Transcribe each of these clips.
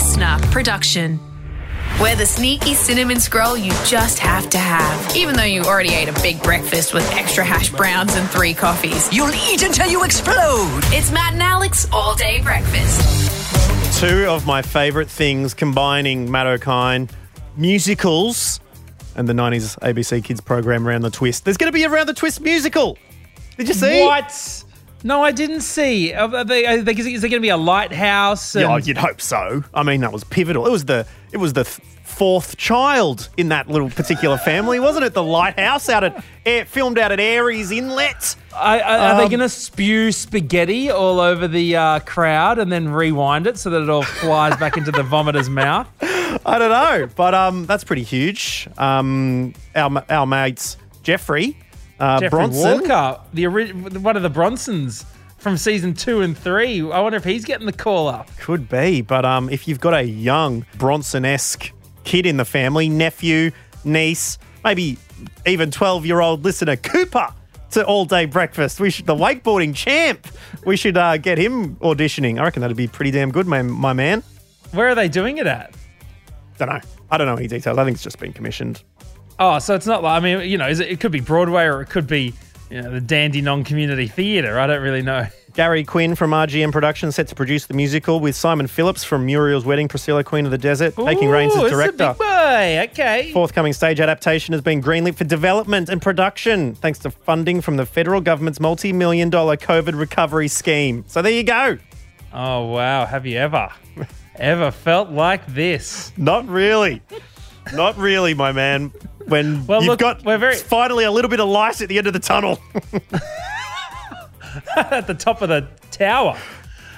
listener production. We're the sneaky cinnamon scroll you just have to have, even though you already ate a big breakfast with extra hash browns and three coffees. You'll eat until you explode. It's Matt and Alex all day breakfast. Two of my favourite things combining Matt Okine, musicals, and the 90s ABC Kids program Around the Twist. There's going to be a Around the Twist musical. Did you see? What? No, I didn't see. Are they, are they, is there going to be a lighthouse? yeah, you'd hope so. I mean, that was pivotal. It was the it was the th- fourth child in that little particular family, wasn't it? The lighthouse out at air, filmed out at Aireys Inlet. I- I- are they Um, going to spew spaghetti all over the uh, crowd and then rewind it so that it all flies back into the vomiter's mouth? I don't know, but um, that's pretty huge. Um, our our mates Jeffrey, uh, Jeffrey Bronson. Walker, the ori- one of the Bronsons from season two and three. I wonder if he's getting the call up. Could be, but um, if you've got a young Bronson-esque kid in the family, nephew, niece, maybe even twelve-year-old listener Cooper to All Day Breakfast, we should the wakeboarding champ. We should uh, get him auditioning. I reckon that'd be pretty damn good, my my man. Where are they doing it at? Don't know. I don't know any details. I think it's just been commissioned. Oh, so it's not like I mean, you know, is it, it could be Broadway or it could be you know the Dandenong Community Theatre. I don't really know. Gary Quinn from RGM Productions set to produce the musical with Simon Phillips from Muriel's Wedding, Priscilla Queen of the Desert, taking reins Ooh, as it's a director. big boy. Okay. Forthcoming stage adaptation has been greenlit for development and production thanks to funding from the federal government's multi million dollar COVID recovery scheme. So there you go. Oh wow, have you ever ever felt like this? Not really. Not really, my man. When Well, you've look, got we're very- finally a little bit of light at the end of the tunnel. At the top of the tower.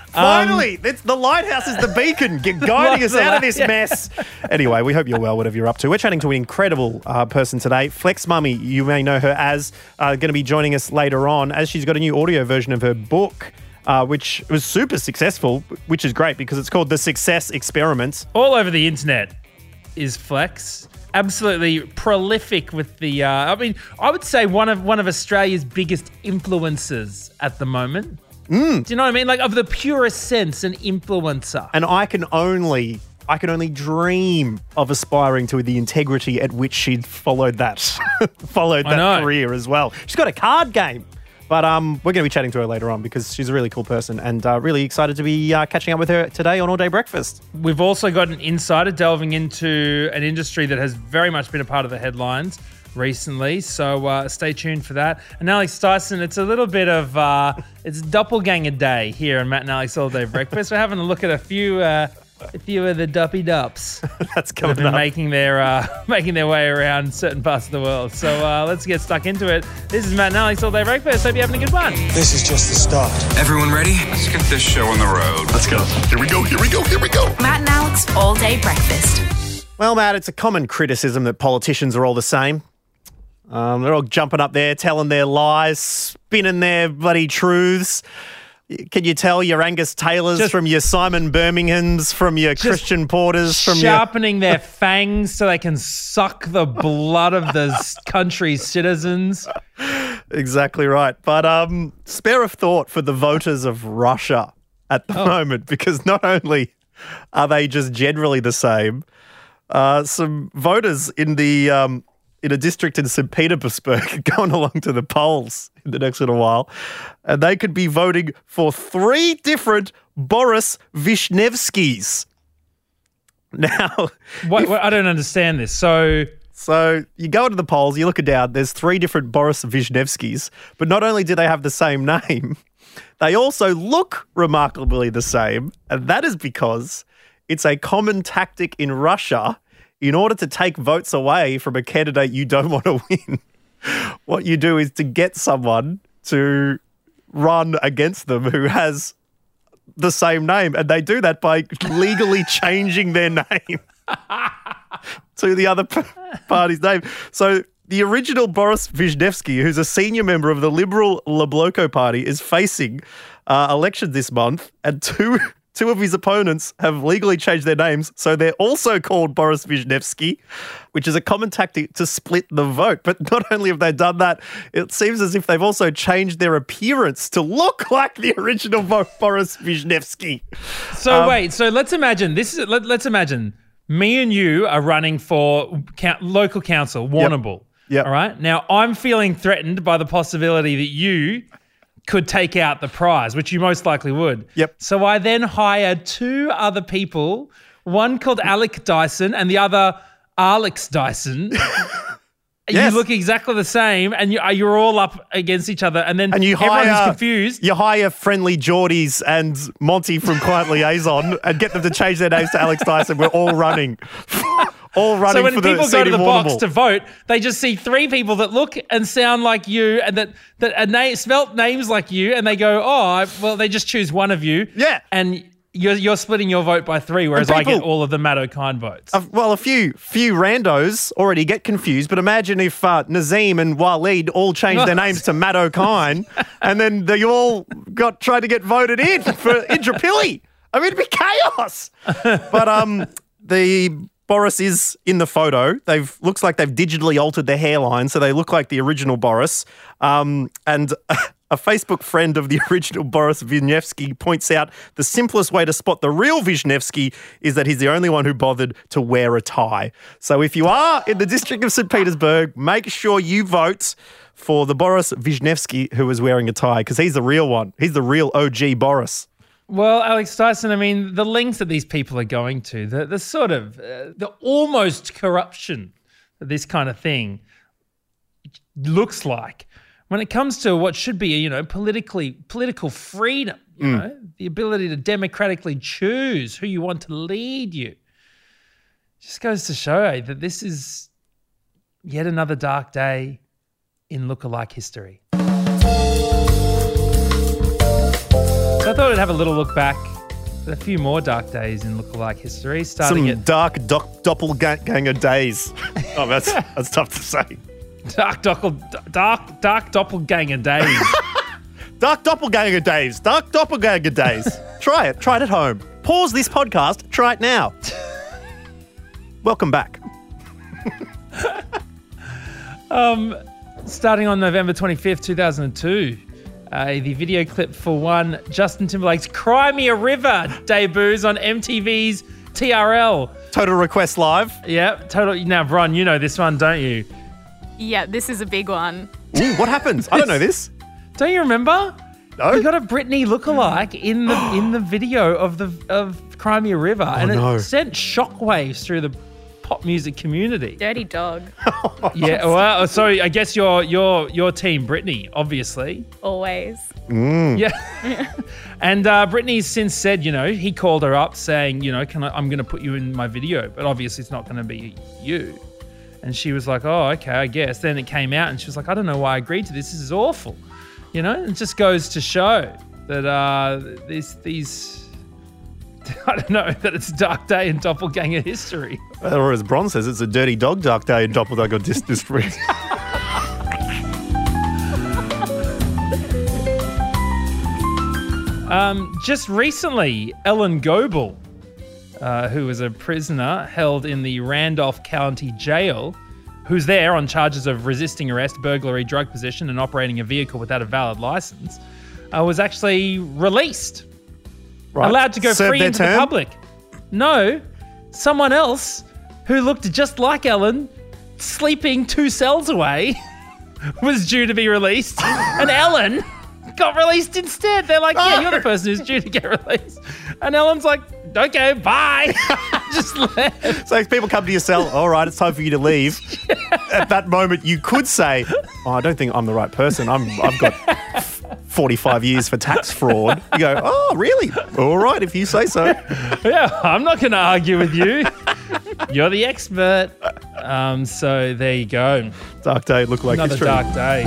Finally, it's the lighthouse is the beacon guiding us out of this mess. Anyway, we hope you're well, whatever you're up to. We're chatting to an incredible uh, person today, Flex Mami. You may know her as uh, going to be joining us later on, as she's got a new audio version of her book. Uh, which was super successful, which is great because it's called The Success Experiment. All over the internet is Flex. Absolutely prolific with the. Uh, I mean, I would say one of one of Australia's biggest influencers at the moment. Mm. Do you know what I mean? Like of the purest sense, an influencer. And I can only. I can only dream of aspiring to the integrity at which she'd followed that, followed I that know. career as well. She's got a card game, but um, we're going to be chatting to her later on because she's a really cool person and uh, really excited to be uh, catching up with her today on All Day Breakfast. We've also got an insider delving into an industry that has very much been a part of the headlines recently. So uh, stay tuned for that. And Alex Dyson, it's a little bit of uh, it's doppelganger day here on Matt and Alex All Day Breakfast. We're having a look at a few. Uh, a few of the duppy dups That's that have coming been up. making their uh, making their way around certain parts of the world. So uh, let's get stuck into it. This is Matt and Alex All Day Breakfast. Hope you're having a good one. This is just the start. Everyone ready? Let's get this show on the road. Let's go. Here we go. Here we go. Here we go. Matt and Alex all day breakfast. Well, Matt, it's a common criticism that politicians are all the same. Um, they're all jumping up there, telling their lies, spinning their bloody truths. Can you tell your Angus Taylors Just- from your Simon Birminghams, from your Christian Porters, from your Sharpening their fangs so they can suck the blood of the country's citizens. Exactly right. But um, spare a thought for the voters of Russia at the moment, because not only are they just generally the same, uh, some voters in the um, in a district in St. Petersburg going along to the polls in the next little while, and they could be voting for three different Boris Vishnevskis. Now, What, what- I don't understand this. So so you go into the polls, you look it down, there's three different Boris Vishnevskis, but not only do they have the same name, they also look remarkably the same. And that is because it's a common tactic in Russia in order to take votes away from a candidate you don't want to win. What you do is to get someone to run against them who has the same name. And they do that by legally changing their name to the other party's name. So the original Boris Vishnevsky, who's a senior member of the Liberal Yabloko Party, is facing uh, elections this month, and two two of his opponents have legally changed their names, so they're also called Boris Vishnevsky, which is a common tactic to split the vote. But not only have they done that, it seems as if they've also changed their appearance to look like the original Boris Vishnevsky. So um, wait, so let's imagine this is let, let's imagine me and you are running for local council, Warrnambool. Yep. All right. Now I'm feeling threatened by the possibility that you could take out the prize, which you most likely would. Yep. So I then hired two other people, one called Alec Dyson and the other Alex Dyson. Yes. You look exactly the same, and you, uh, you're all up against each other, and then And you everyone's hire confused. You hire friendly Geordies and Monty from Client Liaison and get them to change their names to Alex Dyson. We're all running. All running So when people go to the box to vote, they just see three people that look and sound like you, and that that a name spelt names like you, and they go, "Oh, I- well." They just choose one of you, Yeah. and you're you're splitting your vote by three, whereas I get all of the Matt Okine votes. Uh, well, a few few randos already get confused, but imagine if uh, Nazeem and Waleed all changed their names to Matt Okine, and then they all got tried to get voted in for Intrapilli. I mean, it'd be chaos. But um, the Boris is in the photo. They've looks like they've digitally altered their hairline, so they look like the original Boris. Um, and a Facebook friend of the original Boris Vishnevsky points out the simplest way to spot the real Vishnevsky is that he's the only one who bothered to wear a tie. So if you are in the district of St. Petersburg, make sure you vote for the Boris Vishnevsky who is wearing a tie because he's the real one. He's the real OG Boris. Well, Alex Dyson, I mean, the lengths that these people are going to, the, the sort of, uh, the almost corruption that this kind of thing looks like when it comes to what should be, you know, politically, political freedom, you know, the ability to democratically choose who you want to lead you. Just goes to show eh, that this is yet another dark day in lookalike history. I thought I'd have a little look back at a few more dark days in lookalike history, starting Some dark doc- doppelganger days. oh, that's that's tough to say. dark, doppel, dark, dark doppelganger days. Dark doppelganger days. Dark doppelganger days. try it. Try it at home. Pause this podcast. Try it now. Welcome back. um, starting on November 25th, 2002. Uh, the video clip for one, Justin Timberlake's Cry Me a River debuts on MTV's TRL. Total Request Live. Yep, total. Now, Bron, you know this one, don't you? Yeah, this is a big one. Ooh, what happens? I don't know this. Don't you remember? No. You got a Britney lookalike in the in the video of the of Cry Me a River, and it no. sent shockwaves through the pop music community. Dirty dog, Yeah, well, sorry, I guess your your your team, Britney, obviously. always. Yeah. and uh, Britney's since said, you know, he called her up saying, you know, can I, I'm going to put you in my video, but obviously it's not going to be you. And she was like, oh, okay, I guess. Then it came out and she was like, I don't know why I agreed to this. This is awful. You know, it just goes to show that uh, these, these, I don't know, that it's a dark day in doppelganger history. Or as Bron says, it's a dirty dog dark day in doppelganger district. Um, just recently, Ellen Goebel, uh, who was a prisoner held in the Randolph County Jail, who's there on charges of resisting arrest, burglary, drug possession, and operating a vehicle without a valid license, uh, was actually released, Right. allowed to go Served free into the public. No, someone else who looked just like Ellen, sleeping two cells away, was due to be released, and Ellen got released instead. They're like, "Yeah, you're the person who's due to get released," and Ellen's like, "Okay, bye." Just left. So if people come to your cell, all right, it's time for you to leave. At that moment, you could say, oh, I don't think I'm the right person. I'm, I've got 45 years for tax fraud. You go, oh, really? All right, if you say so. Yeah, I'm not going to argue with you. You're the expert. Um, so there you go. Dark day, look like Another history. dark day.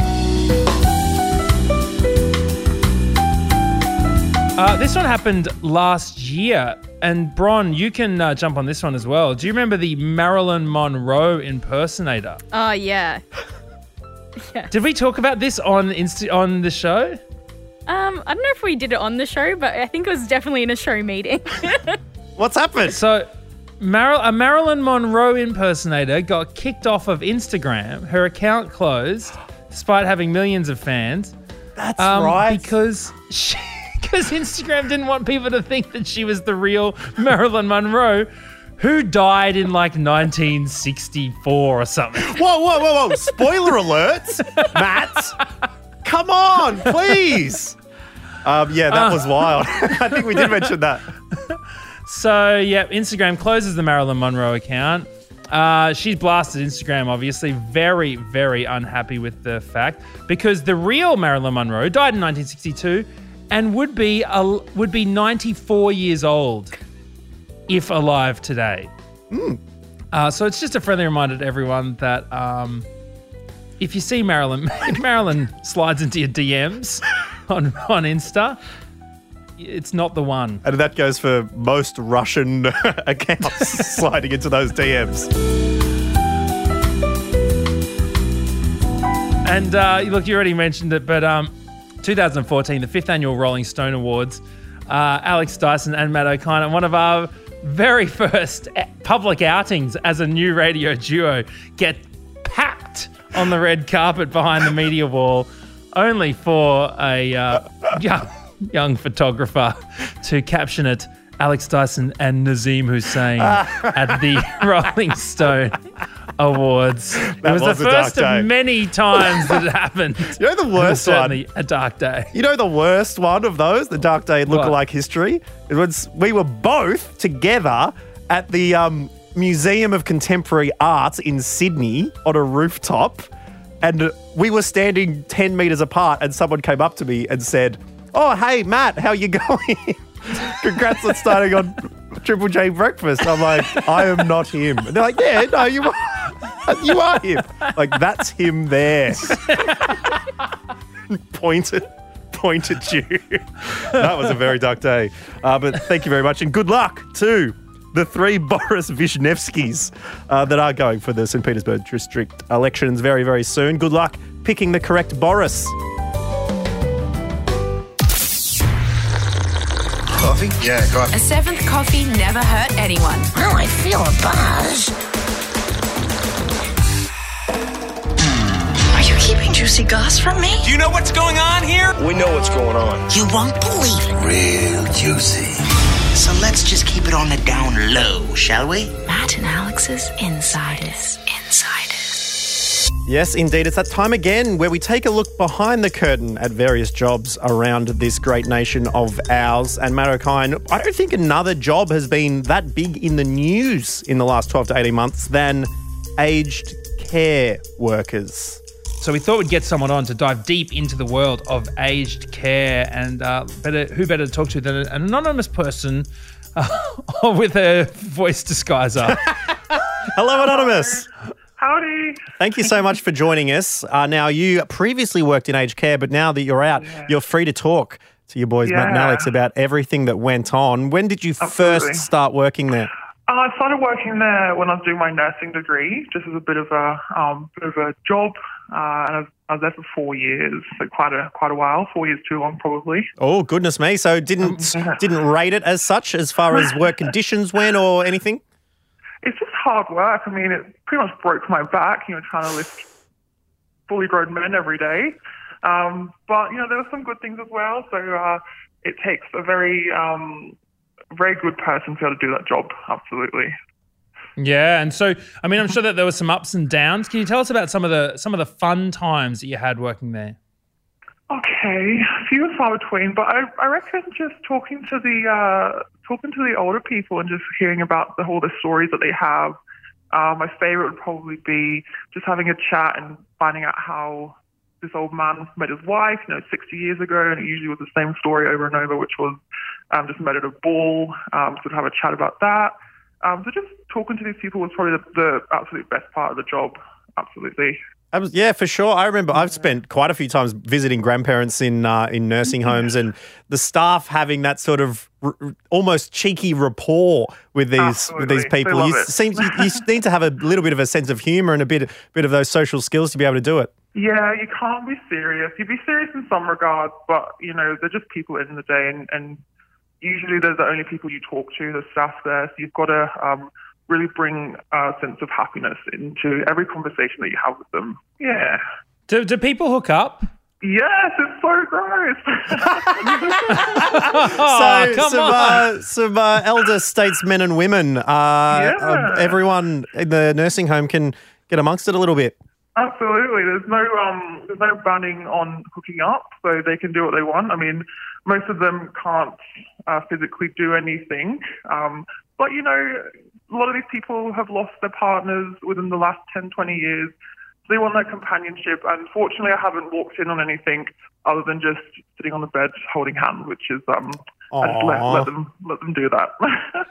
Uh, this one happened last year, and Bron, you can uh, jump on this one as well. Do you remember the Marilyn Monroe impersonator? Oh, yeah. Did we talk about this on Insta- on the show? Um, I don't know if we did it on the show, but I think it was definitely in a show meeting. What's happened? So, Mar- a Marilyn Monroe impersonator got kicked off of Instagram. Her account closed, despite having millions of fans. That's um, right. Because she, because Instagram didn't want people to think that she was the real Marilyn Monroe, who died in like 1964 or something. Whoa, whoa, whoa, whoa. Spoiler alerts, Matt. Come on, please. Um, yeah, that was wild. I think we did mention that. So, yeah, Instagram closes the Marilyn Monroe account. Uh, she's blasted Instagram, obviously, very, very unhappy with the fact because the real Marilyn Monroe died in 1962 and would be a, would be 94 years old if alive today. Uh, so it's just a friendly reminder to everyone that um, if you see Marilyn, if Marilyn slides into your DMs on on Insta, it's not the one. And that goes for most Russian accounts sliding into those DMs. And uh, look, you already mentioned it, but um, 2014, the fifth annual Rolling Stone Awards, uh, Alex Dyson and Matt O'Connor, one of our very first e- public outings as a new radio duo, get packed on the red carpet behind the media wall, only for a uh, young, young photographer to caption it. Alex Dyson and Nazeem Hussain at the Rolling Stone Awards. it was, was the first of many times that it happened. You know the worst one? A dark day. You know the worst one of those, the Dark Day lookalike history? It was we were both together at the um, Museum of Contemporary Art in Sydney on a rooftop, and we were standing 10 meters apart, and someone came up to me and said, Oh, hey, Matt, how you going? Congrats on starting on Triple J Breakfast. I'm like, I am not him. And they're like, Yeah, no, you are. You are him. Like, that's him there pointed pointed you. that was a very dark day. Uh, but thank you very much, and good luck to the three Boris Vishnevskis uh, that are going for the St. Petersburg district elections very, very soon. Good luck picking the correct Boris. Coffee? Yeah, coffee. A seventh coffee never hurt anyone. Oh, I feel a buzz. Are you keeping juicy goss from me? Do you know what's going on here? We know what's going on. You won't believe it. Real juicy. So let's just keep it on the down low, shall we? Matt and Alex's Insiders. Insiders. Yes, indeed. It's that time again where we take a look behind the curtain at various jobs around this great nation of ours. And Matt Okine, I don't think another job has been that big in the news in the last 12 to 18 months than aged care workers. So we thought we'd get someone on to dive deep into the world of aged care, and uh, better who better to talk to than an anonymous person uh, with a voice disguiser. Hello, Anonymous. Howdy. Thank you so much for joining us. Uh, now, you previously worked in aged care, but now that you're out, you're free to talk to your boys, Matt and Alex, about everything that went on. When did you Absolutely. first start working there? Uh, I started working there when I was doing my nursing degree, just as a bit of a um, bit of a job, uh, and I was, I was there for four years, so quite a quite a while. Four years too long, probably. Oh, goodness me. So didn't Um, didn't rate it as such as far as work conditions went or anything? It's just hard work. I mean, it pretty much broke my back. You know, trying to lift fully grown men every day. Um, but you know, there were some good things as well. So uh, it takes a very um, very good person to be able to do that job. Absolutely. yeah, and so I mean, I'm sure that there were some ups and downs. Can you tell us about some of the some of the fun times that you had working there? Okay, few and far between, but I, I reckon just talking to the uh, talking to the older people and just hearing about the whole the stories that they have. Uh, my favorite would probably be just having a chat and finding out how this old man met his wife, you know, 60 years ago, and it usually was the same story over and over, which was um, just met at a ball. Um, so to have a chat about that. Um, so just talking to these people was probably the, the absolute best part of the job. Absolutely. I was, yeah, for sure. I remember I've spent quite a few times visiting grandparents in uh, in nursing homes, and the staff having that sort of r- almost cheeky rapport with these with these people. You it. seem you, you need to have a little bit of a sense of humour and a bit bit of those social skills to be able to do it. Yeah, you can't be serious. You'd be serious in some regards, but you know they're just people in the the day, and, and usually they're the only people you talk to, the staff there. So you've got to um, really bring a sense of happiness into every conversation that you have with them. Yeah. Do, do people hook up? Yes, it's so gross. Oh, so come some, on. Uh, some uh, elder statesmen and women, uh, uh, everyone in the nursing home can get amongst it a little bit. Absolutely. There's no um, there's no banning on hooking up, so they can do what they want. I mean, most of them can't uh, physically do anything, um, but you know, a lot of these people have lost their partners within the last 10, 20 years. So they want that companionship. And fortunately, I haven't walked in on anything other than just sitting on the bed holding hands, which is um, I just let, let them let them do that.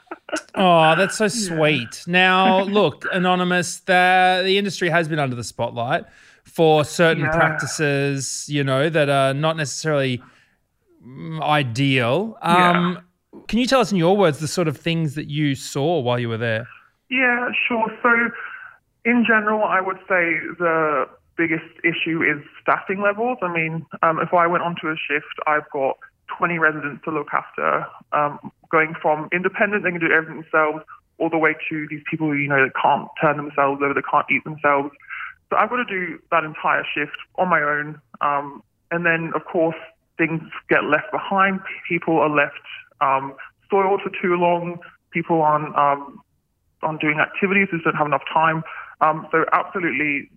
Oh, that's so sweet. Now, look, Anonymous, the, the industry has been under the spotlight for certain Yeah. practices, you know, that are not necessarily mm, ideal. Um, Can you tell us in your words the sort of things that you saw while you were there? Yeah, sure. So, in general, I would say the biggest issue is staffing levels. I mean, um, if I went onto a shift, I've got 20 residents to look after, um, going from independent, they can do everything themselves, all the way to these people who, you know, that can't turn themselves over, they can't eat themselves. So I've got to do that entire shift on my own. Um, and then, of course, things get left behind. People are left um, soiled for too long. People aren't um, on doing activities, just don't have enough time. Um, so absolutely,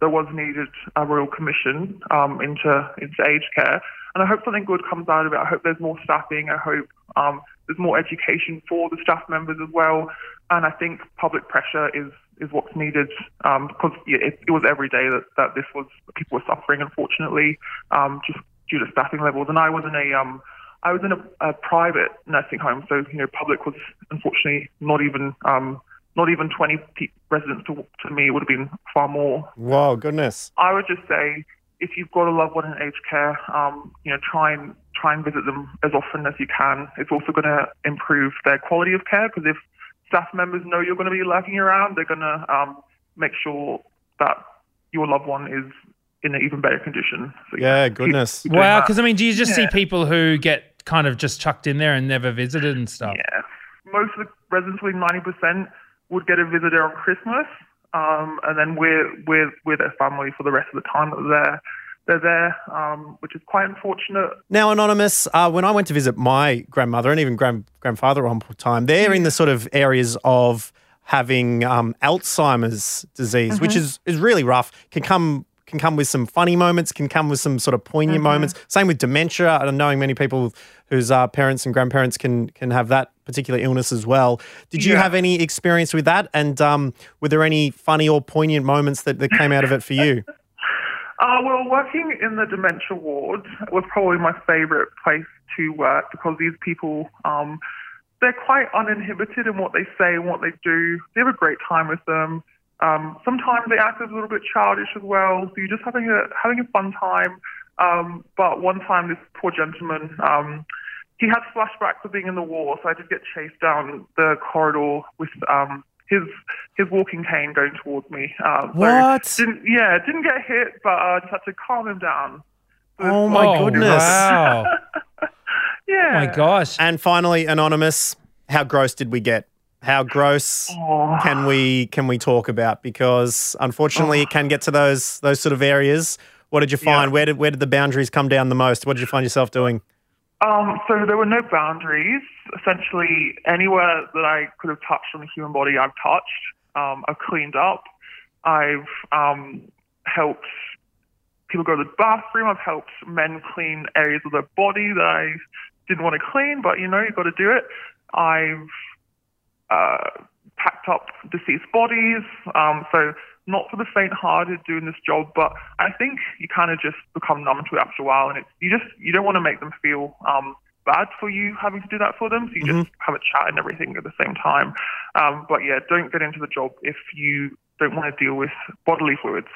there was needed a royal commission um, into into aged care, and I hope something good comes out of it. I hope there's more staffing. I hope um, there's more education for the staff members as well, and I think public pressure is is what's needed um, because yeah, it, it was every day that, that this was people were suffering, unfortunately, um, just due to staffing levels. And I was in a um, I was in a, a private nursing home, so you know, public was unfortunately not even um, not even 20 pe- residents to, to me. It would have been far more. Wow, goodness. I would just say if you've got a loved one in aged care, um, you know, try and try and visit them as often as you can. It's also going to improve their quality of care because if staff members know you're going to be lurking around, they're going to um, make sure that your loved one is in an even better condition. So, Yeah, goodness. keep doing Wow, because I mean, do you just see people who get kind of just chucked in there and never visited and stuff? Yeah. Most of the residents, probably ninety percent, would get a visitor on Christmas, um, and then we're we're we're their family for the rest of the time that they're there. They're there, um, which is quite unfortunate. Now, Anonymous, uh, when I went to visit my grandmother and even grand, grandfather one time, they're in the sort of areas of having um, Alzheimer's disease, which Mhm. is, is really rough. Can come can come with some funny moments, can come with some sort of poignant Mhm. moments. Same with dementia. I'm knowing many people whose uh, parents and grandparents can can have that particular illness as well. Did you Yeah. have any experience with that? And um, were there any funny or poignant moments that, that came out of it for you? Uh, well, working in the dementia ward was probably my favourite place to work because these people, um, they're quite uninhibited in what they say and what they do. They have a great time with them. Um, sometimes they act as a little bit childish as well, so you're just having a having a fun time. Um, but one time, this poor gentleman, um, he had flashbacks of being in the war, so I did get chased down the corridor with um, his his walking cane going towards me. Uh, so What? Didn't, yeah, didn't get hit, but uh, just had to calm him down. Oh my Oh, goodness. Wow. Yeah. Oh my gosh. And finally, Anonymous, how gross did we get? How gross Oh. can we can we talk about? Because unfortunately, it can get to those those sort of areas. What did you find? Yeah. Where did where did the boundaries come down the most? What did you find yourself doing? Um, so there were no boundaries. Essentially, anywhere that I could have touched on the human body, I've touched. Um, I've cleaned up. I've um, helped people go to the bathroom. I've helped men clean areas of their body that I didn't want to clean, but you know, you've got to do it. I've uh, packed up deceased bodies. Um, so not for the faint-hearted doing this job, but I think you kind of just become numb to it after a while, and it's you just you don't want to make them feel um, bad for you having to do that for them. So you just have a chat and everything at the same time. Um, but yeah, don't get into the job if you don't want to deal with bodily fluids.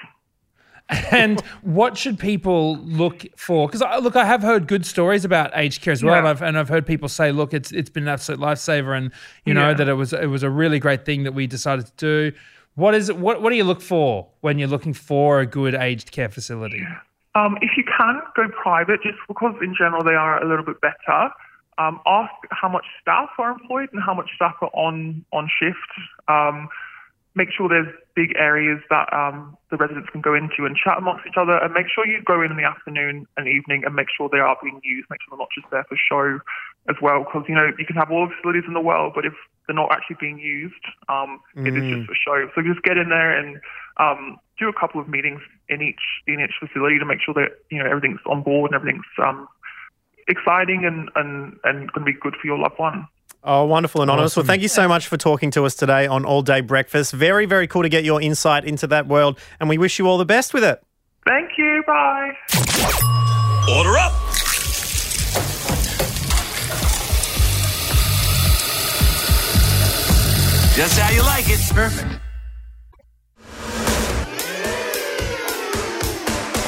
and what should people look for? Because look, I have heard good stories about aged care as well, Yeah. and, I've, and I've heard people say, look, it's it's been an absolute lifesaver, and you know Yeah. that it was it was a really great thing that we decided to do. What is? What What do you look for when you're looking for a good aged care facility? Um, if you can go private, just because in general they are a little bit better. Um, ask how much staff are employed and how much staff are on on shift. Um, make sure there's big areas that um, the residents can go into and chat amongst each other, and make sure you go in in the afternoon and evening and make sure they are being used. Make sure they're not just there for show as well, because you know you can have all the facilities in the world, but if they're not actually being used, um, it is just for show. So just get in there and um, do a couple of meetings in each in each facility to make sure that you know everything's on board and everything's um, exciting and and and going to be good for your loved one. Oh, wonderful, Anonymous. Awesome. Well, thank you so much for talking to us today on All Day Breakfast. Very, very cool to get your insight into that world, and we wish you all the best with it. Thank you. Bye. Order up. Just how you like it. Perfect.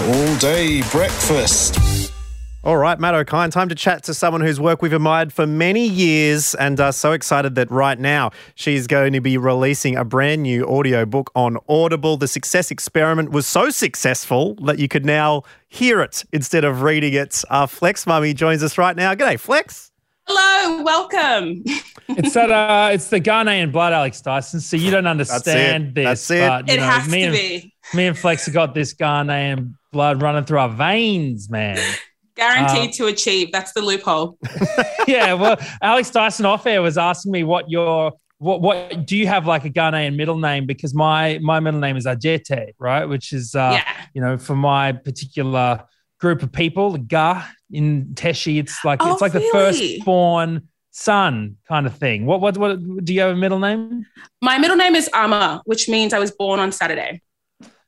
All day breakfast. All right, Matt Okine, time to chat to someone whose work we've admired for many years and are so excited that right now she's going to be releasing a brand new audio book on Audible. The success experiment was so successful that you could now hear it instead of reading it. Uh, Flex Mami joins us right now. G'day, Flex. Hello, welcome. It's that. Uh, it's the Ghanaian blood, Alex Dyson. So you don't understand this. That's it. But, you it know, has me to and, be. Me and Flex have got this Ghanaian blood running through our veins, man. Guaranteed Uh, to achieve. That's the loophole. yeah, well, Alex Dyson off air was asking me what your what what do you have like a Ghanaian middle name because my my middle name is Ajete, right? Which is uh, Yeah. you know for my particular group of people, the Ga in Teshi, it's like Oh, it's like the really? firstborn son kind of thing. What what what do you have a middle name? My middle name is Amma, which means I was born on Saturday.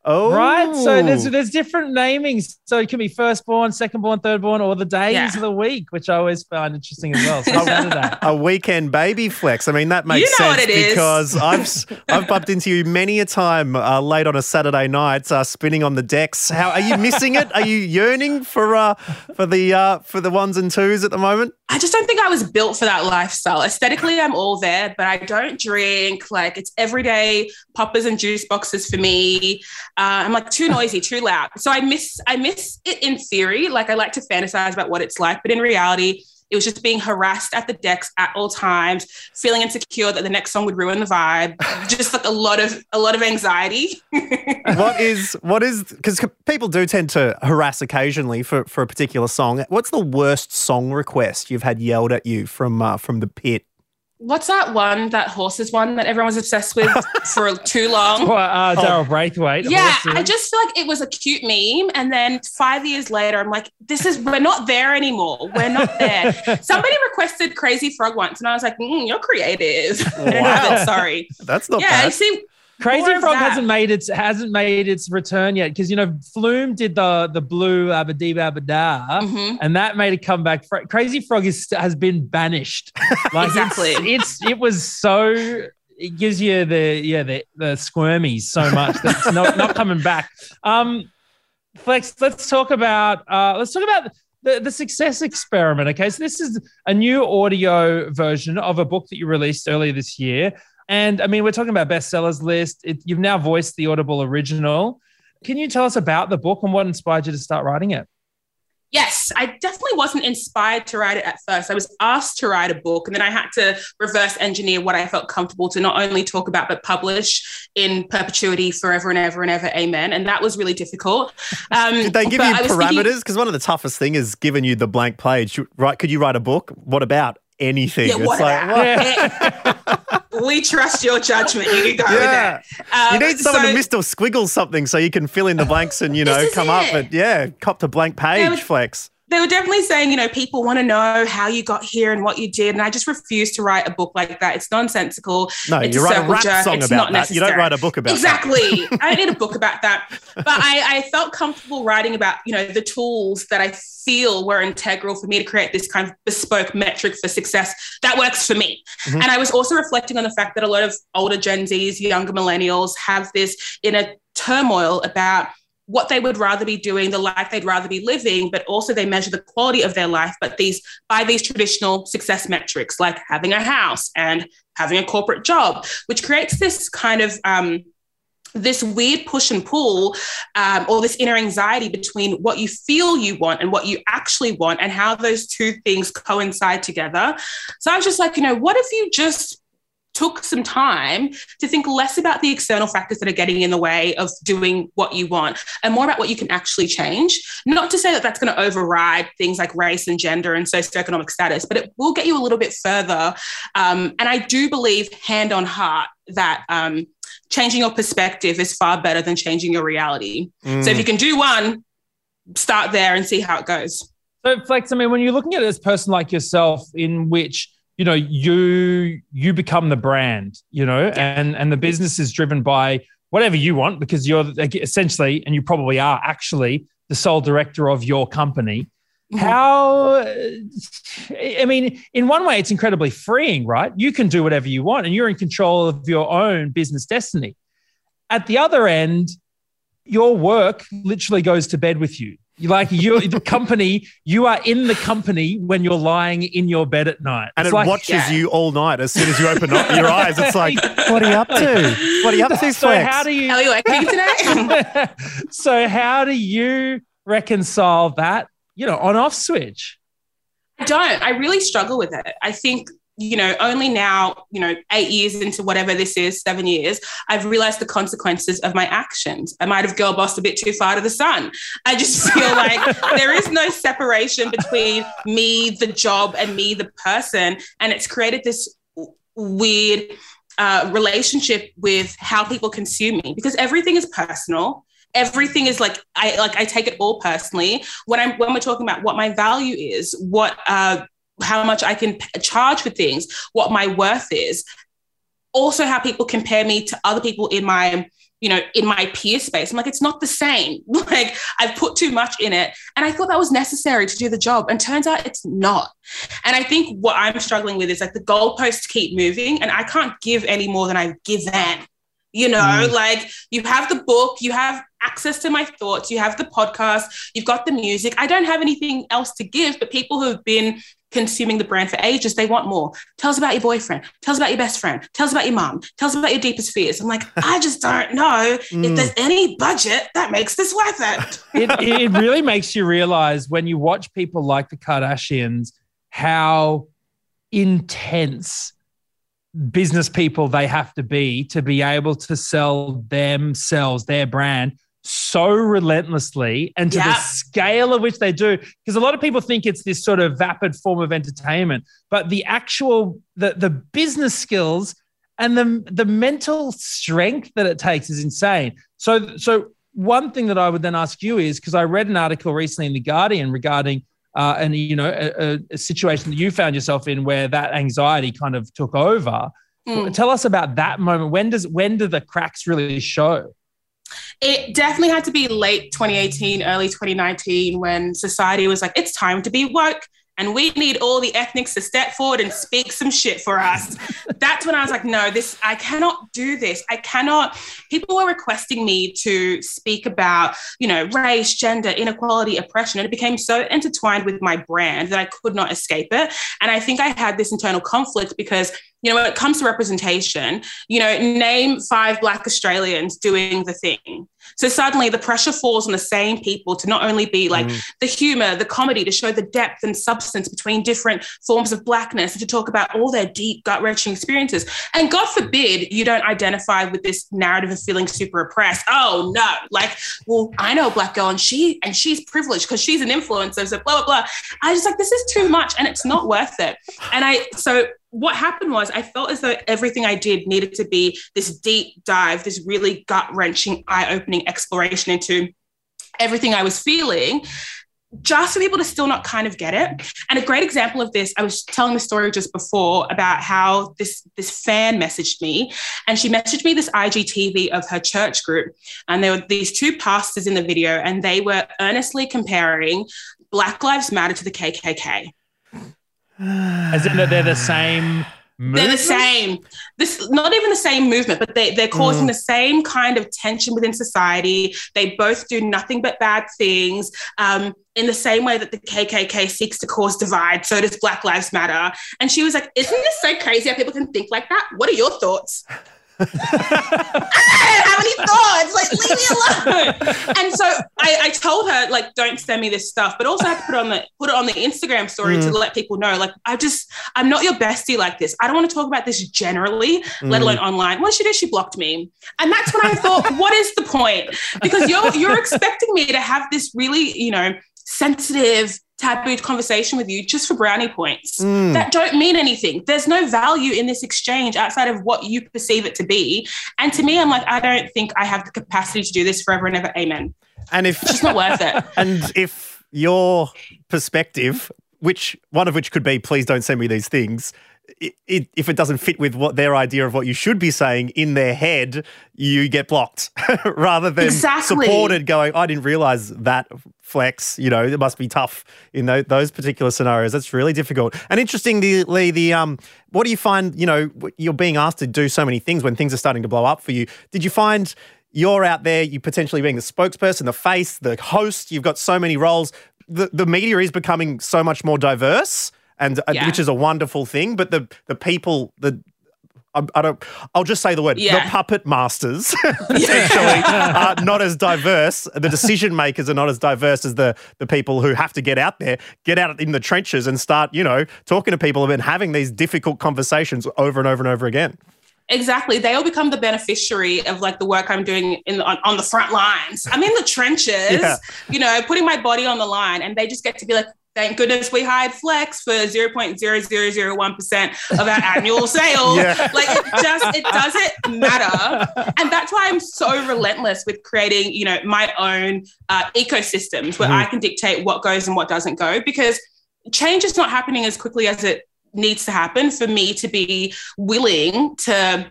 Oh, Right. So there's there's different namings. So it can be firstborn, secondborn, thirdborn, or the days Yeah. of the week, which I always find interesting as well. So a weekend baby flex. I mean, that makes You know sense what it is. because I've s- I've bumped into you many a time uh, late on a Saturday night, uh, spinning on the decks. How are you missing it? Are you yearning for uh, for the uh, for the ones and twos at the moment? I just don't think I was built for that lifestyle. Aesthetically, I'm all there, but I don't drink. Like it's everyday poppers and juice boxes for me. Uh, I'm like too noisy, too loud. So I miss I miss it in theory. Like I like to fantasize about what it's like, but in reality, it was just being harassed at the decks at all times, feeling insecure that the next song would ruin the vibe. Just like a lot of a lot of anxiety. what is what is because people do tend to harass occasionally for for a particular song. What's the worst song request you've had yelled at you from uh, from the pit? What's that one, that horses one that everyone was obsessed with for too long? Well, uh, Daryl Braithwaite. Yeah, horses. I just feel like it was a cute meme. And then five years later, I'm like, this is, we're not there anymore. We're not there. Somebody requested Crazy Frog once, and I was like, mm, you're creative. I don't have it, sorry. That's not yeah, I bad. see. Crazy Frog that. hasn't made its hasn't made its return yet because you know Flume did the the blue abadee abada Mhm. and that made a comeback. Fra- Crazy Frog is has been banished. Like it's- Exactly. it's, it was so it gives you the yeah the the squirmies so much that it's not not coming back. Um, Flex, let's talk about uh, let's talk about the, the success experiment. Okay, so this is a new audio version of a book that you released earlier this year. And I mean, we're talking about bestsellers list. It, you've now voiced the Audible original. Can you tell us about the book and what inspired you to start writing it? Yes, I definitely wasn't inspired to write it at first. I was asked to write a book, and then I had to reverse engineer what I felt comfortable to not only talk about, but publish in perpetuity, forever and ever and ever. Amen. And that was really difficult. Um, Did they give you I was thinking- parameters? Because one of the toughest thing is giving you the blank page. Right? Could you write a book? What about anything? Yeah, what about? we trust your judgment. You go with Yeah. it. Um, you need someone so- to Mr. Squiggle something so you can fill in the blanks and, you know, come up. it. But yeah, cop to blank page, Flex. They were definitely saying, you know, people want to know how you got here and what you did. And I just refused to write a book like that. It's nonsensical. No, it's you write a rap jerk. song It's about that. You don't write a book about that. exactly. I don't need a book about that. But I, I felt comfortable writing about, you know, the tools that I feel were integral for me to create this kind of bespoke metric for success that works for me. Mm-hmm. And I was also reflecting on the fact that a lot of older Gen Zs, younger millennials have this inner turmoil about what they would rather be doing, the life they'd rather be living, but also they measure the quality of their life, but these by these traditional success metrics, like having a house and having a corporate job, which creates this kind of um, this weird push and pull um, or this inner anxiety between what you feel you want and what you actually want and how those two things coincide together. So I was just like, you know, what if you just took some time to think less about the external factors that are getting in the way of doing what you want and more about what you can actually change. Not to say that that's going to override things like race and gender and socioeconomic status, but it will get you a little bit further. Um, and I do believe, hand on heart, that um, changing your perspective is far better than changing your reality. Mm. So if you can do one, start there and see how it goes. So, Flex, I mean, when you're looking at this person like yourself, in which you know you you become the brand you know and and the business is driven by whatever you want because you're essentially and you probably are actually the sole director of your company. Mm-hmm. how i mean in one way it's incredibly freeing right? You can do whatever you want and you're in control of your own business destiny. At the other end your work literally goes to bed with you you like you the company, you are in the company when you're lying in your bed at night. And it's it like, watches yeah. you all night as soon as you open up your eyes. It's like, what are you up to? What are you up to? So how do you Are you like me today? so how do you reconcile that, you know, on off switch? I don't. I really struggle with it. I think you know, only now, you know, eight years into whatever this is, seven years, I've realized the consequences of my actions. I might have girl bossed a bit too far to the sun. I just feel like there is no separation between me, the job, and me, the person. And it's created this weird uh, relationship with how people consume me because everything is personal everything is like I like I take it all personally when I'm when we're talking about what my value is, what uh, how much I can p- charge for things, what my worth is. Also, how people compare me to other people in my, you know, in my peer space. I'm like, it's not the same. Like, I've put too much in it. And I thought that was necessary to do the job. And turns out it's not. And I think what I'm struggling with is like the goalposts keep moving, and I can't give any more than I've given. You know, mm. like you have the book, you have access to my thoughts, you have the podcast, you've got the music. I don't have anything else to give, but people who have been consuming the brand for ages, they want more. Tell us about your boyfriend. Tell us about your best friend. Tell us about your mom. Tell us about your deepest fears. I'm like, I just don't know mm. if there's any budget that makes this worth it. it. It really makes you realize when you watch people like the Kardashians, how intense business people they have to be to be able to sell themselves, their brand so relentlessly and to yeah. the scale of which they do because a lot of people think it's this sort of vapid form of entertainment but the actual the the business skills and the the mental strength that it takes is insane so so one thing that i would then ask you is because i read an article recently in the guardian regarding uh, and you know a, a, situation that you found yourself in where that anxiety kind of took over mm. tell us about that moment when does when do the cracks really show it definitely had to be late 2018, early 2019 when society was like, it's time to be woke and we need all the ethnics to step forward and speak some shit for us. That's when I was like, no, this, I cannot do this. I cannot. People were requesting me to speak about, you know, race, gender, inequality, oppression. And it became so intertwined with my brand that I could not escape it. And I think I had this internal conflict because you know, when it comes to representation, you know, name five Black Australians doing the thing. So suddenly the pressure falls on the same people to not only be like mm. the humor, the comedy, to show the depth and substance between different forms of Blackness and to talk about all their deep, gut wrenching experiences. And God forbid you don't identify with this narrative of feeling super oppressed. Oh no, like, well, I know a Black girl and she, and she's privileged because she's an influencer. So blah, blah, blah. I was like, this is too much and it's not worth it. And I, so what happened was I felt as though everything I did needed to be this deep dive, this really gut wrenching, eye opening exploration into everything I was feeling just for people to still not kind of get it. And a great example of this, I was telling the story just before about how this this fan messaged me, and she messaged me this IGTV of her church group, and there were these two pastors in the video, and they were earnestly comparing Black Lives Matter to the KKK. As in that they're the same. Movement? They're the same. This not even the same movement, but they, they're causing mm. the same kind of tension within society. They both do nothing but bad things. Um, in the same way that the KKK seeks to cause divide, so does Black Lives Matter. And she was like, Isn't this so crazy how people can think like that? What are your thoughts? I don't have any thoughts. Like, leave me alone. and so I, I told her, like, don't send me this stuff, but also I have to put on the put it on the Instagram story to Mm. let people know, like, I just I'm not your bestie like this. I don't want to talk about this generally, let Mm. alone online. What she did, she blocked me, and that's when I thought, what is the point? Because you're you're expecting me to have this really, you know, sensitive taboo conversation with you just for brownie points Mm. that don't mean anything. There's no value in this exchange outside of what you perceive it to be. And to me, I'm like, I don't think I have the capacity to do this forever and ever. Amen. And if It's just not worth it. and if your perspective, which one of which could be, please don't send me these things. I it, if it doesn't fit with what their idea of what you should be saying in their head, you get blocked rather than Exactly. supported. Going, I didn't realize that flex. You know, it must be tough in tho- those particular scenarios. That's really difficult. And interestingly, the um, what do you find? You know, you're being asked to do so many things when things are starting to blow up for you. Did you find? You're out there, you potentially being the spokesperson, the face, the host, you've got so many roles. The, the media is becoming so much more diverse, and uh, Yeah. which is a wonderful thing. But the the people, the I, don't. I'll just say the word. Yeah. The puppet masters potentially are not as diverse. The decision makers are not as diverse as the the people who have to get out there, get out in the trenches, and start you know talking to people and having these difficult conversations over and over and over again. Exactly. They all become the beneficiary of like the work I'm doing in the, on, on the front lines. I'm in the trenches, Yeah. you know, putting my body on the line, and they just get to be like, thank goodness we hired Flex for 0.0001% of our annual sales. Yeah. Like it just, it doesn't matter. And that's why I'm so relentless with creating, you know, my own uh, ecosystems where Mhm. I can dictate what goes and what doesn't go because change is not happening as quickly as it needs to happen for me to be willing to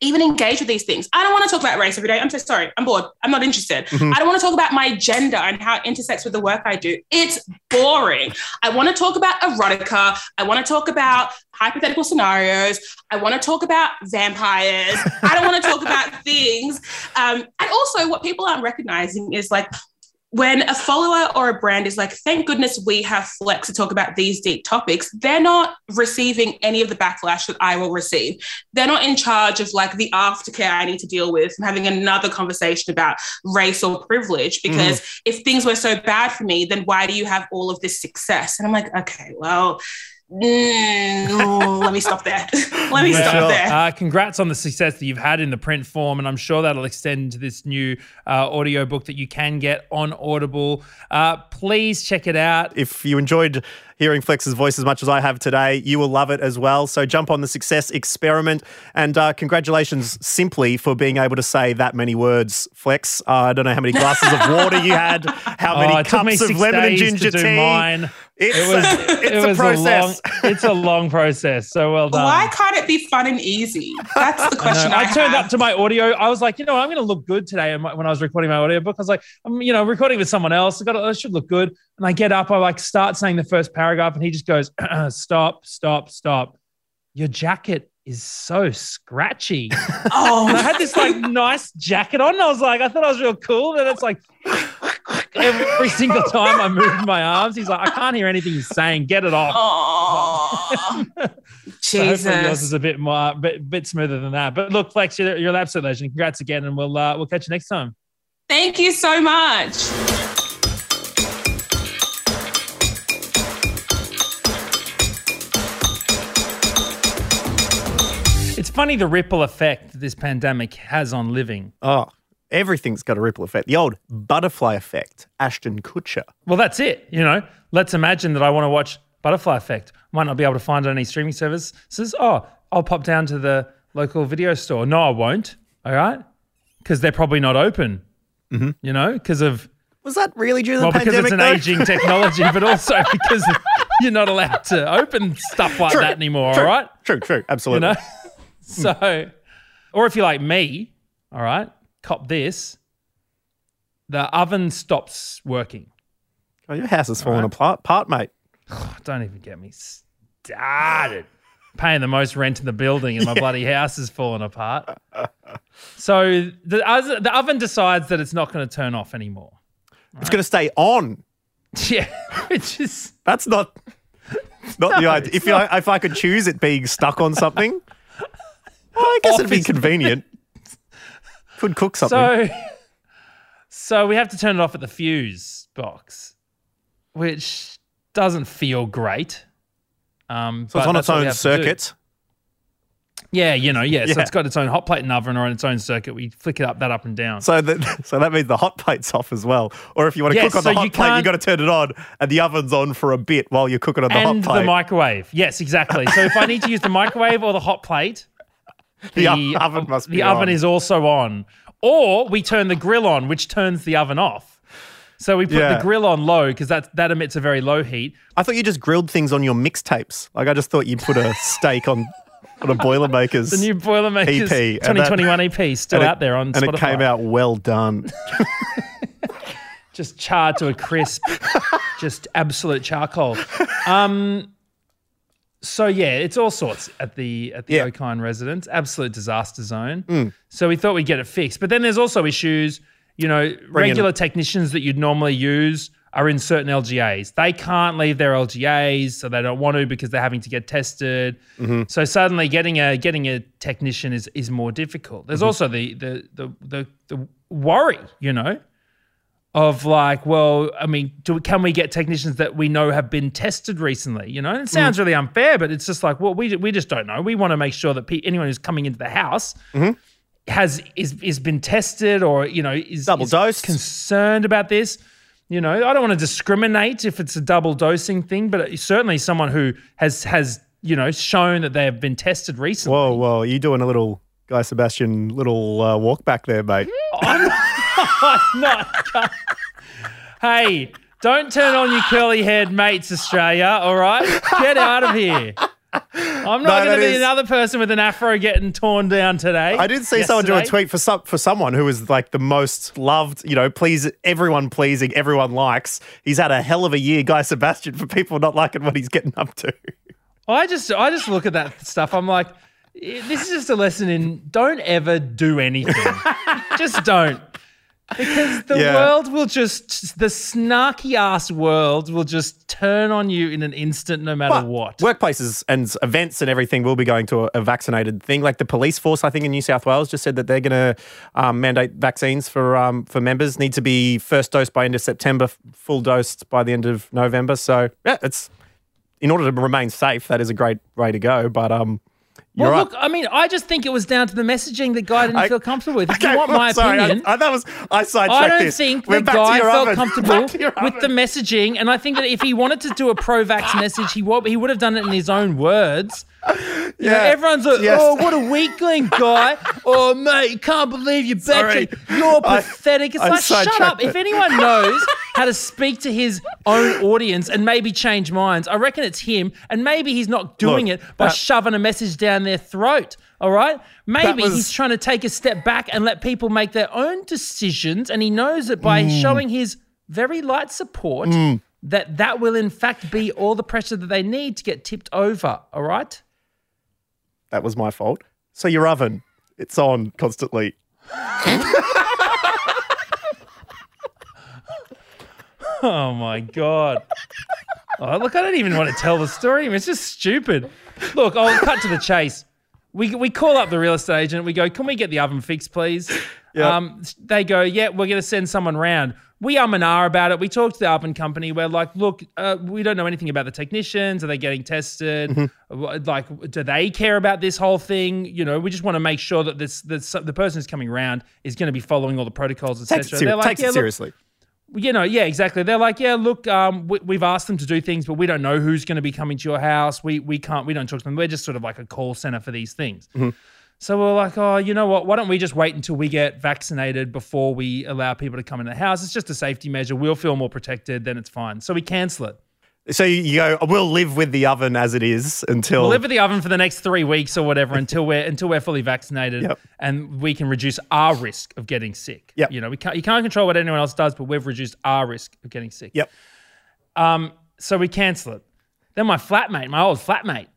even engage with these things. I don't want to talk about race every day. I'm so sorry. I'm bored. I'm not interested. Mhm. I don't want to talk about my gender and how it intersects with the work I do. It's boring. I want to talk about erotica. I want to talk about hypothetical scenarios. I want to talk about vampires. I don't want to talk about things. Um, and also, what people aren't recognizing is like, when a follower or a brand is like, thank goodness we have Flex to talk about these deep topics, they're not receiving any of the backlash that I will receive. They're not in charge of like the aftercare I need to deal with and having another conversation about race or privilege. Mm-hmm. Because if things were so bad for me, then why do you have all of this success? And I'm like, okay, well, mm, let me stop there. let me stop Well, there. Uh, congrats on the success that you've had in the print form, and I'm sure that'll extend to this new uh, audio book that you can get on Audible. Uh, please check it out. If you enjoyed hearing Flex's voice as much as I have today, you will love it as well. So jump on the success experiment. And uh, congratulations simply for being able to say that many words, Flex. Uh, I don't know how many glasses of water you had, how many Oh, it took me cups of lemon and ginger tea. mine. It's, It was, it's it a was process. A long, it's a long process. So well done. Why can't it be fun and easy? That's the question know. I, I turned have. up to my audio. I was like, you know, I'm going to look good today. And when I was recording my audio book, I was like, I'm, you know, recording with someone else. I got, I should look good. And I get up, I like start saying the first paragraph, and he just goes, stop, stop, stop. Your jacket is so scratchy. Oh, And I had this like nice jacket on. And I was like, I thought I was real cool. And it's like every single time I moved my arms, he's like, I can't hear anything he's saying. Get it off. Oh, So hopefully yours Jesus. is a bit more, bit, bit smoother than that. But look, Flex, you're, you're an absolute legend. Congrats again, and we'll uh, we'll catch you next time. Thank you so much. It's funny the ripple effect this pandemic has on living. Oh, everything's got a ripple effect. The old butterfly effect, Ashton Kutcher. Well, that's it. You know, let's imagine that I want to watch Butterfly Effect. Might not be able to find it on any streaming services. Oh, I'll pop down to the local video store. No, I won't. All right, because they're probably not open. Mm-hmm. You know, because of Was that really due to well, the because pandemic? it's an though? aging technology, but also because you're not allowed to open stuff like True, that anymore. true, All right. True, true. you Absolutely. know so or if you're like me all right cop this the oven stops working Oh, your house is falling apart, apart, mate. don't even get me started paying the most rent in the building and my bloody house is falling apart so the, the oven decides that it's not going to turn off anymore It's going to stay on. yeah which is That's not. Not the idea. If, you, if I could choose it being stuck on something, I guess it'd be convenient. Could cook something. So, so we have to turn it off at the fuse box, which doesn't feel great. Um, So it's on its own have to do. circuit. Yeah, you know, yeah. So it's got its own hot plate and oven or on its own circuit. We flick it up, that up and down. So that so that means the hot plate's off as well. Or if you want to Yes, cook on so the hot you plate, you can't- got to turn it on, and the oven's on for a bit while you're cooking on the and hot plate. the microwave. Yes, exactly. So if I need to use the microwave or the hot plate, The o- oven must the oven on. is also on. Or we turn the grill on, which turns the oven off. So we put Yeah. the grill on low because that that emits a very low heat. I thought you just grilled things on your mixtapes. Like I just thought you put a steak on on a Boilermakers. The new Boilermakers EP, and that- 2021 EP still it- out there on and Spotify. it came out well done. just charred to a crisp, just absolute charcoal. Um, so yeah, it's all sorts at the at the Yeah. Okine residence, absolute disaster zone. Mm. So we thought we'd get it fixed, but then there's also issues. You know, regular technicians that you'd normally use are in certain LGAs. They can't leave their LGAs, so they don't want to because they're having to get tested. Mm-hmm. So suddenly, getting a getting a technician is is more difficult. There's Mhm. also the the the the, the worry, you know, of like, well, I mean, do, can we get technicians that we know have been tested recently? You know, and it sounds Mm. really unfair, but it's just like, well, we we just don't know. We want to make sure that pe- anyone who's coming into the house Mhm. has is is been tested or you know is Double is dosed. concerned about this. You know, I don't want to discriminate if it's a double dosing thing, but certainly someone who has has you know shown that they have been tested recently. Whoa, whoa! You doing a little Guy Sebastian little uh, walk back there, mate? I'm not. Hey, don't turn on your curly haired mates, Australia. All right, get out of here. I'm No, not going to be is- another person with an afro getting torn down today. I did see someone do a tweet for some for someone who is like the most loved, you know, please everyone pleasing, everyone likes. He's had a hell of a year, Guy Sebastian, for people not liking what he's getting up to. I just I just look at that stuff. I'm like, eh, this is just a lesson in don't ever do anything. just don't. Because the Yeah. world will just the snarky ass world will just turn on you in an instant no matter But what. Workplaces and events and everything will be going to a, a vaccinated thing. Like the police force, I think in New South Wales, just said that they're going to um, mandate vaccines for um, for members. Need to be first dose by end of September, full dosed by the end of November. So yeah, it's in order to remain safe. That is a great way to go. But um, Well, right. look, I mean, I just think it was down to the messaging that Guy didn't I- feel comfortable with. If Okay, you want my sorry, I- opinion, I, that was I sidetracked I don't this. think We're to Guy felt oven. comfortable with the messaging, and I think that if he wanted to do a pro-vax message, he would he would have done it in his own words. You know, Yeah. everyone's like, Yes. "Oh, what a weakling, Guy! oh, mate, you can't believe you're back. You're pathetic." It's I like, shut up. If anyone knows how to speak to his own audience and maybe change minds, I reckon it's him. And maybe he's not doing Look, it by that- shoving a message down their throat. All right, maybe was- he's trying to take a step back and let people make their own decisions, and he knows that by Mm. showing his very light support, that that will in fact be all the pressure that they need to get tipped over. All right. That was my fault. So your oven, it's on constantly. Oh my god. Oh, look, I don't even want to tell the story. It's just stupid. Look, I'll cut to the chase. We, we call up the real estate agent. We go, can we get the oven fixed, please? Yeah. Um, they go, yeah, we're going to send someone round. We um and ah about it. We talk to the oven company. We're like, look, uh, we don't know anything about the technicians. Are they getting tested? Mm-hmm. Like, do they care about this whole thing? You know, we just want to make sure that this, this the person who's coming around is going to be following all the protocols, etc. Takes it, like, takes it look, seriously. you know, yeah, exactly. They're like, yeah, look, um, we, we've asked them to do things, but we don't know who's going to be coming to your house. We we can't, we don't talk to them. We're just sort of like a call center for these things. Mm-hmm. So we're like, oh, you know what? Why don't we just wait until we get vaccinated before we allow people to come in the house? It's just a safety measure. We'll feel more protected. Then it's fine. So we cancel it. So you go, we'll live with the oven as it is until. We'll live in the oven for the next three weeks or whatever until we're until we're fully vaccinated Yep. and we can reduce our risk of getting sick. Yep. You know, we can't you can't control what anyone else does, but we've reduced our risk of getting sick. Yep. Um, so we cancel it. Then my flatmate, my old flatmate,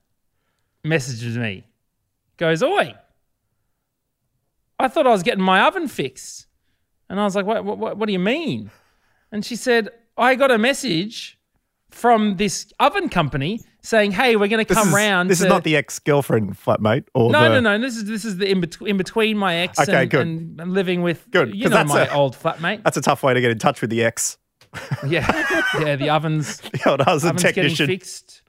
messages me, goes, Oi, I thought I was getting my oven fixed. And I was like, what, what, what do you mean? And she said, I got a message from this oven company saying, "Hey, we're going to come is, round." This to- is not the ex girlfriend flatmate or No, the, no, no. This is this is the in, bet- in between my ex Okay, and, good. and, and living with Good, you know that's my a- old flatmate. That's a tough way to get in touch with the ex. yeah, yeah. The ovens, The old husband ovens getting fixed.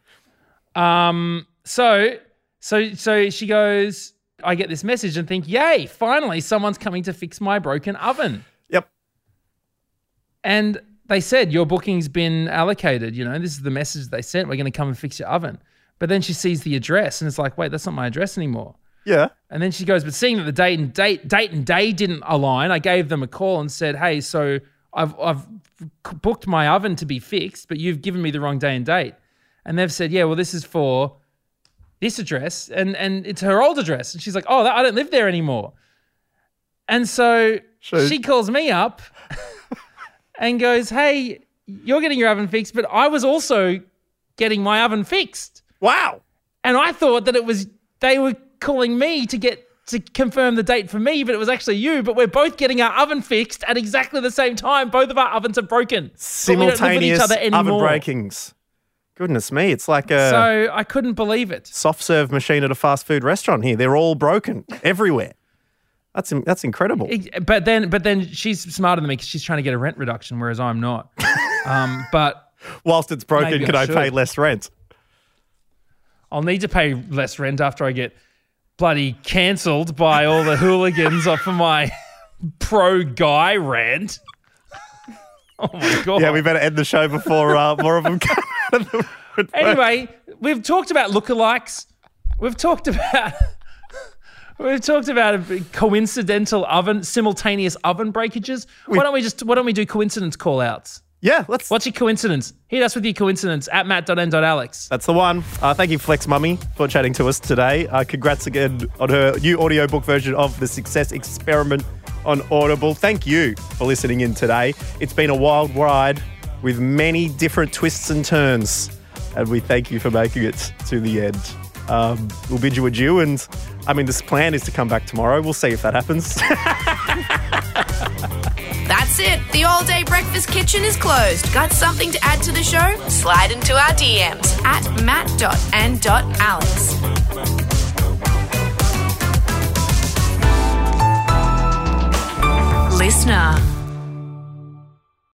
Um. So so so she goes. I get this message and think, "Yay! Finally, someone's coming to fix my broken oven." Yep. And they said your booking's been allocated. You know, this is the message they sent. We're going to come and fix your oven. But then she sees the address and it's like, wait, that's not my address anymore. Yeah. And then she goes, but seeing that the date and date date and day didn't align, I gave them a call and said, hey, so I've I've booked my oven to be fixed, but you've given me the wrong day and date. And they've said, yeah, well, this is for this address, and and it's her old address. And she's like, oh, I don't live there anymore. And so So- she calls me up and goes, hey, you're getting your oven fixed, but I was also getting my oven fixed. Wow. And I thought that it was they were calling me to get to confirm the date for me, but it was actually you. But we're both getting our oven fixed at exactly the same time. Both of our ovens are broken. But we don't live with Simultaneous each other oven breakings. Goodness me, it's like a So I couldn't believe it. soft serve machine at a fast food restaurant here. They're all broken everywhere. That's that's incredible. But then, but then she's smarter than me because she's trying to get a rent reduction, whereas I'm not. um, but Whilst it's broken, can I I, pay less rent? I'll need to pay less rent after I get bloody cancelled by all the hooligans off of my pro guy rant. Oh my god! Yeah, we better end the show before uh, more of them come the. Anyway, we've talked about lookalikes. We've talked about we've talked about a coincidental oven, simultaneous oven breakages. why don't we just why don't we do coincidence call outs? Yeah, let's. What's your coincidence? Hit us with your coincidence at matt.n.alex. That's the one. Uh, thank you, Flex Mami, for chatting to us today. Uh, congrats again on her new audiobook version of the Success Experiment on Audible. Thank you for listening in today. It's been a wild ride with many different twists and turns, and we thank you for making it to the end. Um, we'll bid you adieu, and I mean, this plan is to come back tomorrow. We'll see if that happens. That's it. The all day breakfast kitchen is closed. Got something to add to the show? Slide into our DMs at matt.and.alex. Listener.